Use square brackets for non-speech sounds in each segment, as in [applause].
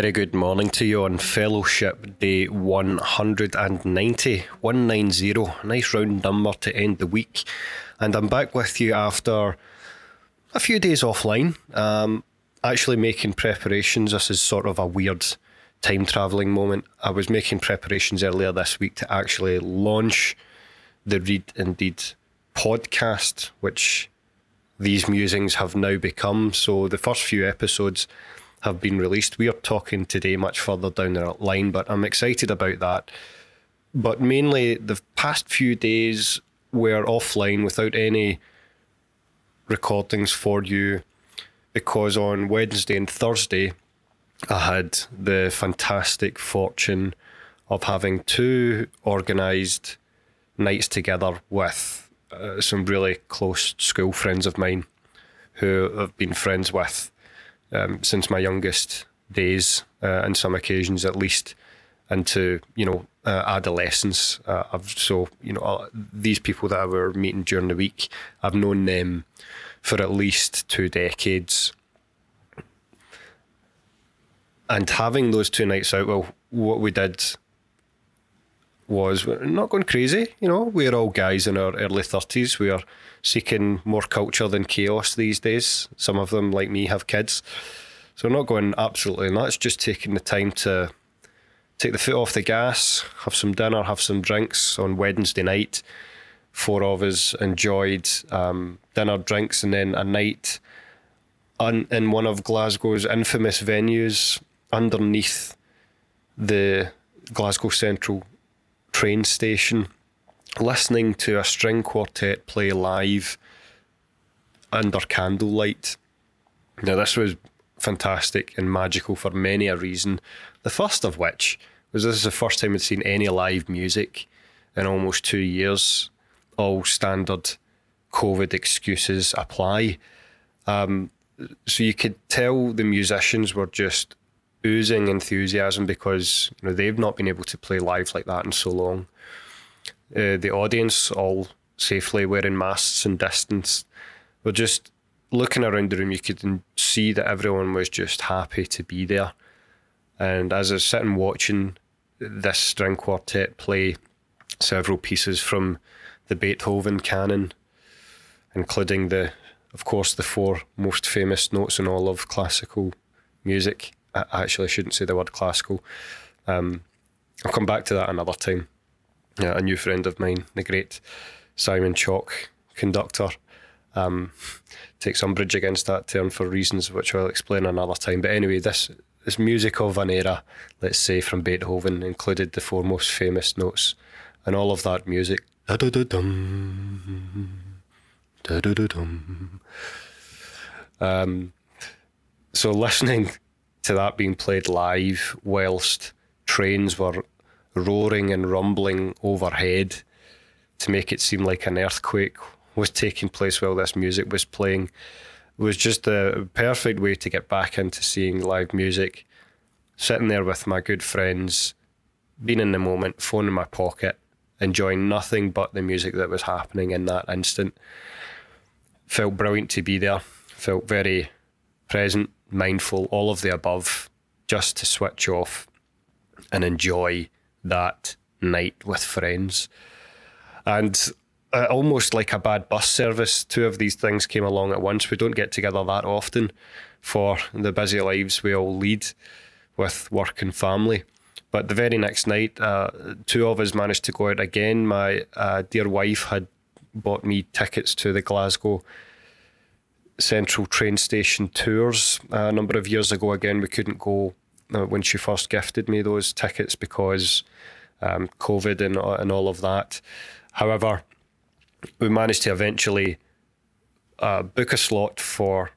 Very good morning to you on Fellowship Day 190, 190. Nice round number to end the week. And I'm back with you after a few days offline. Um, actually making preparations. This is sort of a weird time travelling moment. I was making preparations earlier this week to actually launch the Reid Indeed podcast, which these musings have now become. So the first few episodes have been released. We are talking today much further down the line, but I'm excited about that. But mainly, the past few days were offline without any recordings for you because on Wednesday and Thursday, I had the fantastic fortune of having two organised nights together with uh, some really close school friends of mine who I've been friends with um, since my youngest days, uh, and some occasions at least, into you know uh, adolescence. Uh, I've so you know uh, these people that I were meeting during the week, I've known them for at least two decades. And having those two nights out, well, what we did was not going crazy. You know, we're all guys in our early 30s. We are seeking more culture than chaos these days. Some of them, like me, have kids. So we're not going absolutely nuts, just taking the time to take the foot off the gas, have some dinner, have some drinks on Wednesday night. Four of us enjoyed um, dinner, drinks, and then a night on, in one of Glasgow's infamous venues underneath the Glasgow Central train station listening to a string quartet play live under candlelight. Now, this was fantastic and magical for many a reason. The first of which was this is the first time I'd seen any live music in almost two years. All standard COVID excuses apply. Um, so you could tell the musicians were just oozing enthusiasm because you know they've not been able to play live like that in so long. Uh, the audience all safely wearing masks and distance were just looking around the room. You could see that everyone was just happy to be there. And as I was sitting watching this string quartet play several pieces from the Beethoven canon, including the, of course, the four most famous notes in all of classical music I actually shouldn't say the word classical. Um, I'll come back to that another time. Yeah, a new friend of mine, the great Simon Chalk, conductor, um, [laughs] takes umbrage against that term for reasons which I'll explain another time. But anyway, this this music of an era, let's say from Beethoven, included the four most famous notes, and all of that music. Um, so listening to that being played live whilst trains were roaring and rumbling overhead to make it seem like an earthquake was taking place while this music was playing was just the perfect way to get back into seeing live music. Sitting there with my good friends, being in the moment, phone in my pocket, enjoying nothing but the music that was happening in that instant. Felt brilliant to be there. Felt very present, mindful, all of the above, just to switch off and enjoy that night with friends. And uh, almost like a bad bus service, two of these things came along at once. We don't get together that often for the busy lives we all lead with work and family. But the very next night, uh, two of us managed to go out again. My uh, dear wife had bought me tickets to the Glasgow Central train station tours a number of years ago. Again, we couldn't go when she first gifted me those tickets because um, COVID and, uh, and all of that. However, we managed to eventually uh, book a slot for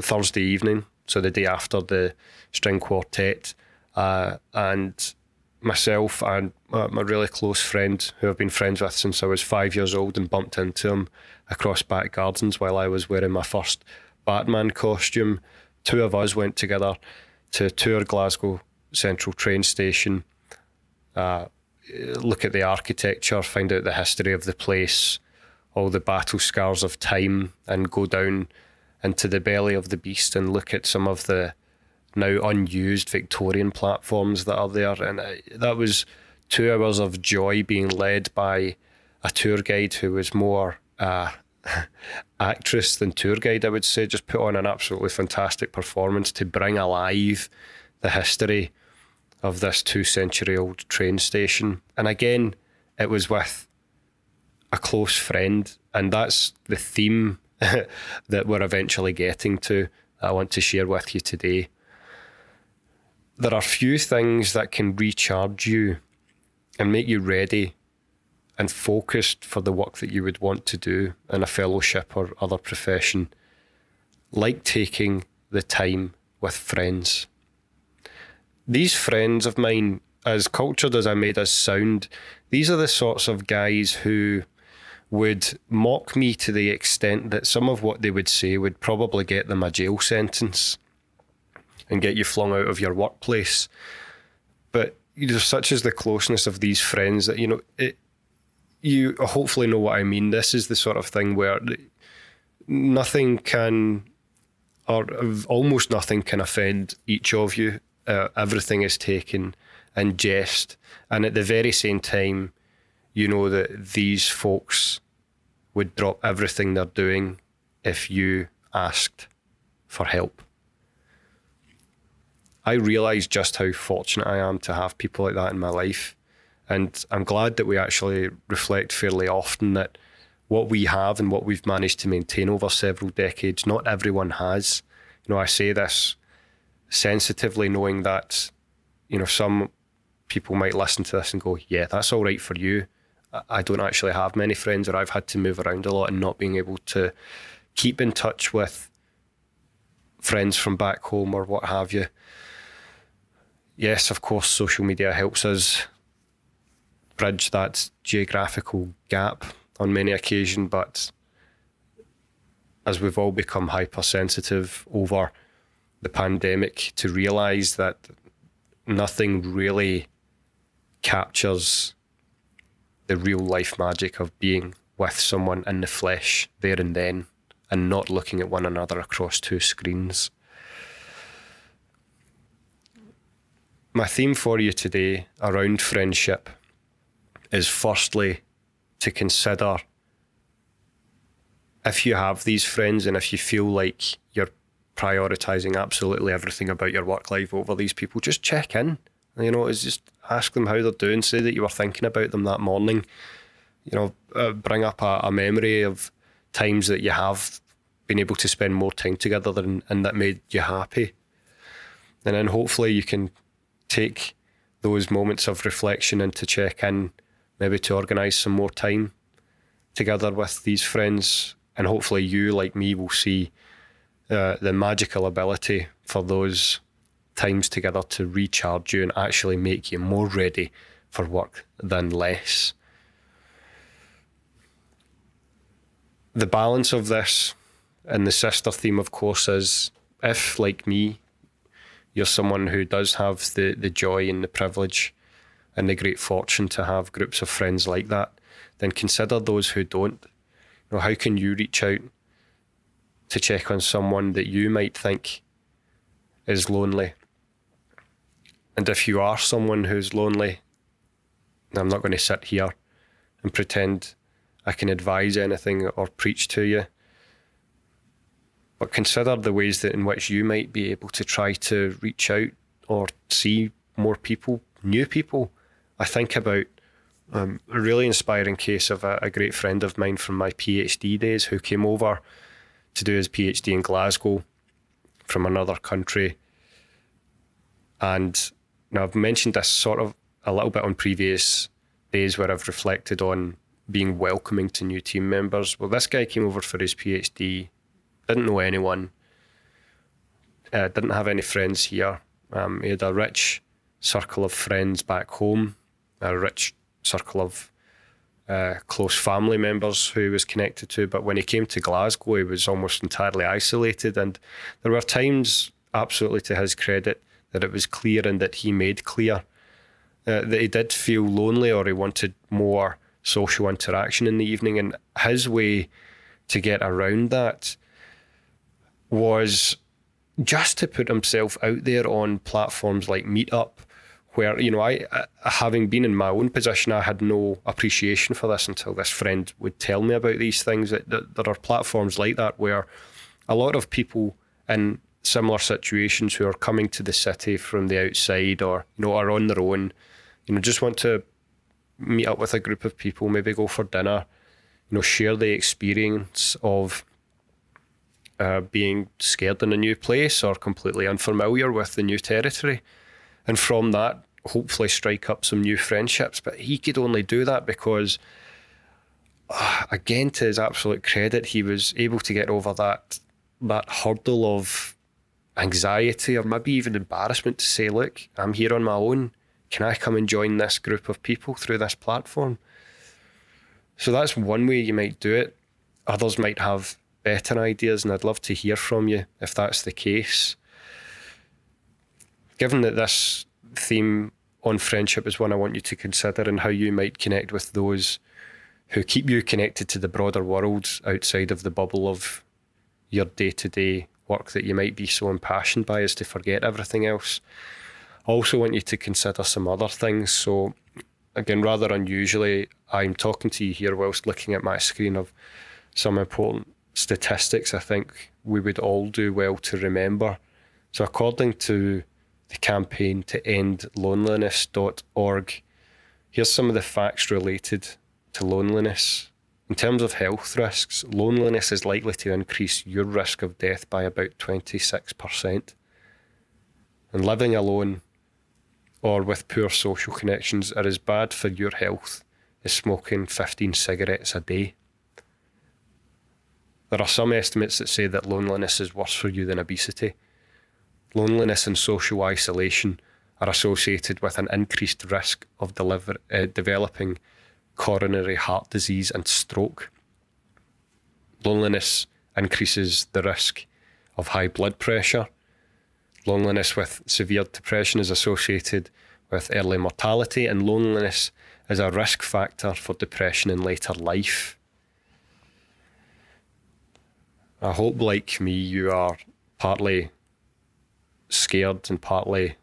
Thursday evening, so the day after the string quartet, uh, and myself and my, my really close friend who I've been friends with since I was five years old and bumped into him across back gardens while I was wearing my first Batman costume. Two of us went together to tour Glasgow Central train station, uh, look at the architecture, find out the history of the place, all the battle scars of time, and go down into the belly of the beast and look at some of the now unused Victorian platforms that are there. And that was two hours of joy being led by a tour guide who was more uh, actress than tour guide, I would say. Just put on an absolutely fantastic performance to bring alive the history of this two century old train station. And again, it was with a close friend. And that's the theme [laughs] that we're eventually getting to. I want to share with you today. There are few things that can recharge you and make you ready and focused for the work that you would want to do in a fellowship or other profession, like taking the time with friends. These friends of mine, as cultured as I made us sound, these are the sorts of guys who would mock me to the extent that some of what they would say would probably get them a jail sentence and get you flung out of your workplace. But you know, such is the closeness of these friends that you know it, you hopefully know what I mean. This is the sort of thing where nothing can, or almost nothing can offend each of you. Uh, everything is taken in jest, and at the very same time, you know that these folks would drop everything they're doing if you asked for help. I realise just how fortunate I am to have people like that in my life. And I'm glad that we actually reflect fairly often that what we have and what we've managed to maintain over several decades, not everyone has. You know, I say this sensitively, knowing that, you know, some people might listen to this and go, yeah, that's all right for you. I don't actually have many friends, or I've had to move around a lot and not being able to keep in touch with friends from back home or what have you. Yes, of course, social media helps us bridge that geographical gap on many occasions, but as we've all become hypersensitive over the pandemic, to realise that nothing really captures the real life magic of being with someone in the flesh there and then and not looking at one another across two screens. My theme for you today around friendship is firstly to consider if you have these friends and if you feel like you're prioritizing absolutely everything about your work life over these people, just check in. You know, it's just ask them how they're doing. Say that you were thinking about them that morning. You know, uh, bring up a, a, memory of times that you have been able to spend more time together than, and that made you happy. And then hopefully you can take those moments of reflection and to check in, maybe to organise some more time together with these friends. And hopefully you, like me, will see uh, the magical ability for those times together to recharge you and actually make you more ready for work than less. The balance of this and the sister theme, of course, is if, like me, you're someone who does have the, the joy and the privilege and the great fortune to have groups of friends like that, then consider those who don't. You know, how can you reach out to check on someone that you might think is lonely and if you are someone who's lonely, I'm not going to sit here and pretend I can advise anything or preach to you. But consider the ways that in which you might be able to try to reach out or see more people, new people. I think about um, a really inspiring case of a, a great friend of mine from my PhD days who came over to do his PhD in Glasgow from another country. And now, I've mentioned this sort of a little bit on previous days where I've reflected on being welcoming to new team members. Well, this guy came over for his PhD, didn't know anyone, uh, didn't have any friends here. Um, he had a rich circle of friends back home, a rich circle of uh, close family members who he was connected to. But when he came to Glasgow, he was almost entirely isolated. And there were times, absolutely to his credit, that it was clear and that he made clear uh, that he did feel lonely or he wanted more social interaction in the evening. And his way to get around that was just to put himself out there on platforms like Meetup, where you know I, I, having been in my own position i had no appreciation for this until this friend would tell me about these things that, that, there are platforms like that where a lot of people in similar situations who are coming to the city from the outside or you know are on their own you know just want to meet up with a group of people maybe go for dinner you know share the experience of uh, being scared in a new place or completely unfamiliar with the new territory and from that hopefully strike up some new friendships. But he could only do that because, uh, again, to his absolute credit, he was able to get over that that hurdle of anxiety or maybe even embarrassment to say, "Look, I'm here on my own. Can I come and join this group of people through this platform?" So that's one way you might do it. Others might have better ideas, and I'd love to hear from you if that's the case. Given that this theme on friendship is one I want you to consider and how you might connect with those who keep you connected to the broader world outside of the bubble of your day to day work that you might be so impassioned by as to forget everything else. I also want you to consider some other things. So, again, rather unusually, I'm talking to you here whilst looking at my screen of some important statistics I think we would all do well to remember. So, according to the campaign to end loneliness.org. Here's some of the facts related to loneliness. In terms of health risks, loneliness is likely to increase your risk of death by about 26%. And living alone or with poor social connections are as bad for your health as smoking 15 cigarettes a day. There are some estimates that say that loneliness is worse for you than obesity loneliness and social isolation are associated with an increased risk of deliver, uh, developing coronary heart disease and stroke. Loneliness increases the risk of high blood pressure. Loneliness with severe depression is associated with early mortality, and loneliness is a risk factor for depression in later life. I hope, like me, you are partly scared and partly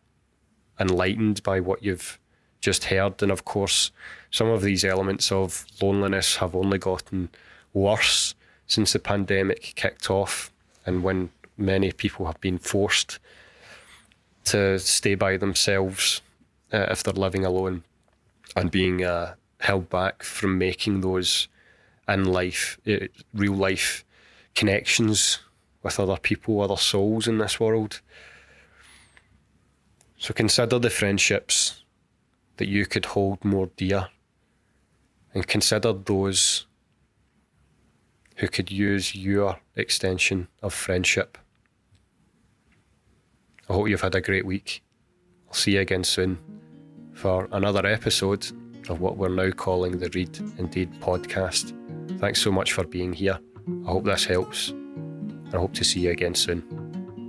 enlightened by what you've just heard. And of course, some of these elements of loneliness have only gotten worse since the pandemic kicked off and when many people have been forced to stay by themselves uh, if they're living alone and being uh, held back from making those in life, uh, real life connections with other people, other souls in this world. So consider the friendships that you could hold more dear and consider those who could use your extension of friendship. I hope you've had a great week. I'll see you again soon for another episode of what we're now calling the Reid Indeed podcast. Thanks so much for being here. I hope this helps, and I hope to see you again soon.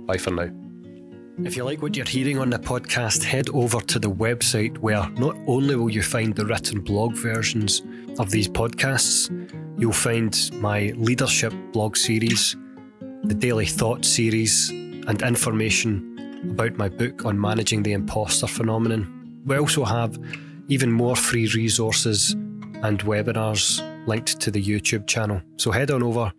Bye for now. If you like what you're hearing on the podcast, head over to the website where not only will you find the written blog versions of these podcasts, you'll find my leadership blog series, the daily thought series, and information about my book on managing the imposter phenomenon. We also have even more free resources and webinars linked to the YouTube channel. So head on over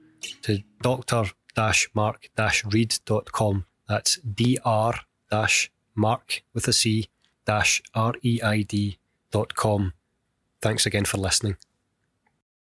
to dr-marc-reid.com that's dr mark with a C dash E com. Thanks again for listening.